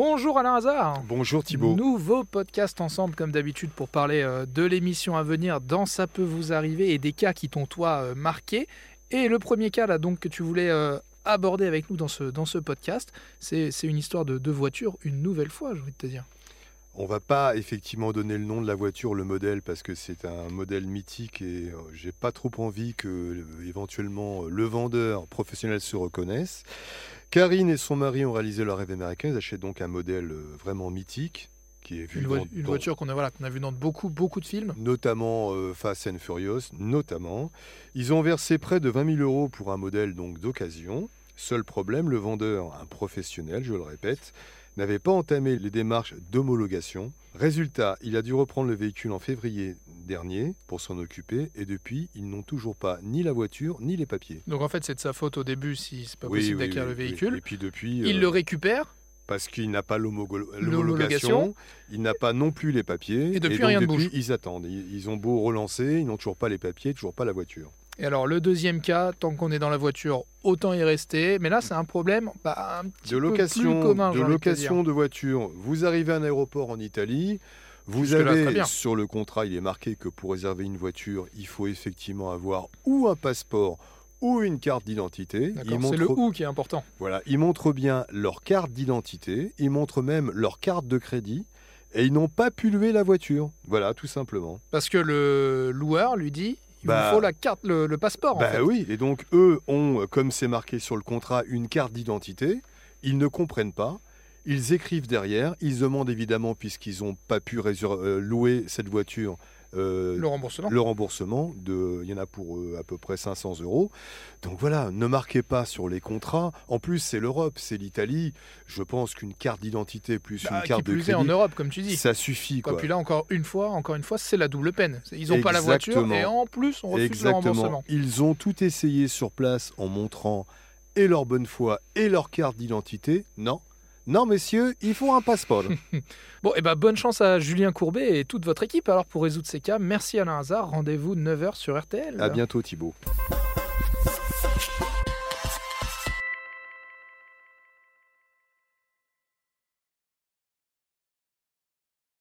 Bonjour Alain Hazard. Bonjour Thibault. Nouveau podcast ensemble comme d'habitude pour parler euh, de l'émission à venir dans Ça peut vous arriver et des cas qui t'ont toi euh, marqué. Et le premier cas là donc que tu voulais euh, aborder avec nous dans ce, dans ce podcast, c'est c'est une histoire de, de voiture une nouvelle fois, j'ai envie de te dire. On va pas effectivement donner le nom de la voiture, le modèle, parce que c'est un modèle mythique et j'ai pas trop envie que éventuellement le vendeur professionnel se reconnaisse. Karine et son mari ont réalisé leur rêve américain. Ils achètent donc un modèle euh, vraiment mythique qui est vu Une, dans- une dans- voiture qu'on a, voilà, a vue dans beaucoup, beaucoup de films. notamment euh, Fast and Furious, notamment. Ils ont versé près de 20 000 euros pour un modèle donc d'occasion. Seul problème, le vendeur, un professionnel, je le répète, n'avait pas entamé les démarches d'homologation. Résultat, il a dû reprendre le véhicule en février dernier pour s'en occuper et depuis, ils n'ont toujours pas ni la voiture ni les papiers. Donc en fait, c'est de sa faute au début si c'est pas Oui, possible oui, d'acquérir oui, le véhicule. Et puis depuis, Il euh, le récupère. parce qu'il n'a pas L'homologation. il n'a pas non plus les papiers. Et depuis, donc, rien ne depuis, bouge. Ils attendent. Ils, ils ont beau relancer, ils n'ont toujours pas les papiers, toujours pas la voiture. Et alors le deuxième cas, tant qu'on est dans la voiture, autant y rester. Mais là, c'est un problème bah, un petit de peu location, plus commun. de location de voiture. Vous arrivez à un aéroport en Italie. Vous avez sur le contrat, il est marqué que pour réserver une voiture, il faut effectivement avoir ou un passeport ou une carte d'identité. C'est le ou qui est important. voilà, ils montrent bien leur carte d'identité. Ils montrent même leur carte de crédit. Et ils n'ont pas pu louer la voiture. Voilà, tout simplement. Parce que le loueur lui dit il Bah, vous faut la carte, le, le passeport. en Bah fait. oui, et donc eux ont, comme c'est marqué sur le contrat, une carte d'identité. Ils ne comprennent pas. Ils écrivent derrière. Ils demandent évidemment, puisqu'ils n'ont pas pu euh, louer cette voiture, euh, Le remboursement. le remboursement. De, il y en a pour euh, à peu près 500 euros. Donc voilà, ne marquez pas sur les contrats. En plus, c'est l'Europe, c'est l'Italie. Je pense qu'une carte d'identité plus Bah, une qui carte de plus est en crédit, Europe, comme tu dis. ça suffit. Et Quoi. puis là, encore une fois, encore une fois, c'est la double peine. Ils n'ont pas la voiture et en plus, on refuse le remboursement. Ils ont tout essayé sur place en montrant et leur bonne foi et leur carte d'identité. Non. Non, messieurs, il faut un passeport. Bon, et ben bonne chance à Julien Courbet et toute votre équipe alors pour résoudre ces cas. Merci Alain Hazard. Rendez-vous 9h sur RTL. à bientôt, Thibault.